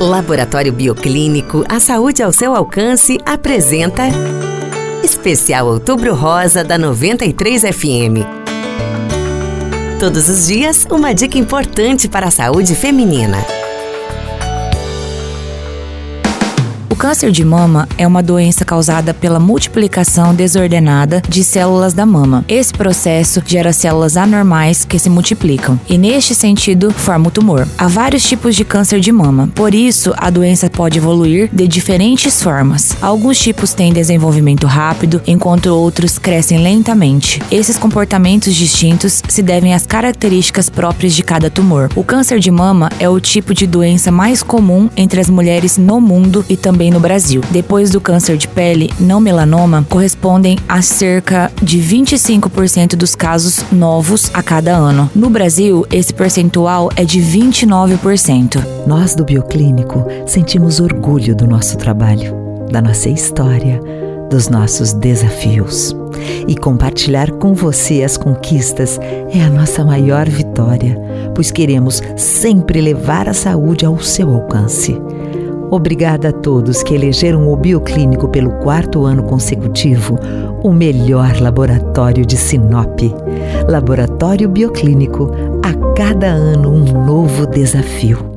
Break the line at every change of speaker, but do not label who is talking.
Laboratório Bioclínico, a saúde ao seu alcance, apresenta Especial Outubro Rosa da 93 FM. Todos os dias, uma dica importante para a saúde feminina.
Câncer de mama é uma doença causada pela multiplicação desordenada de células da mama. Esse processo gera células anormais que se multiplicam e, neste sentido, forma o tumor. Há vários tipos de câncer de mama, por isso a doença pode evoluir de diferentes formas. Alguns tipos têm desenvolvimento rápido, enquanto outros crescem lentamente. Esses comportamentos distintos se devem às características próprias de cada tumor. O câncer de mama é o tipo de doença mais comum entre as mulheres no mundo e também no Brasil. Depois do câncer de pele não melanoma, correspondem a cerca de 25% dos casos novos a cada ano. No Brasil, esse percentual é de 29%.
Nós do Bioclínico sentimos orgulho do nosso trabalho, da nossa história, dos nossos desafios. E compartilhar com você as conquistas é a nossa maior vitória, pois queremos sempre levar a saúde ao seu alcance. Obrigada a todos que elegeram o Bioclínico pelo quarto ano consecutivo o melhor laboratório de Sinop. Laboratório Bioclínico, a cada ano um novo desafio.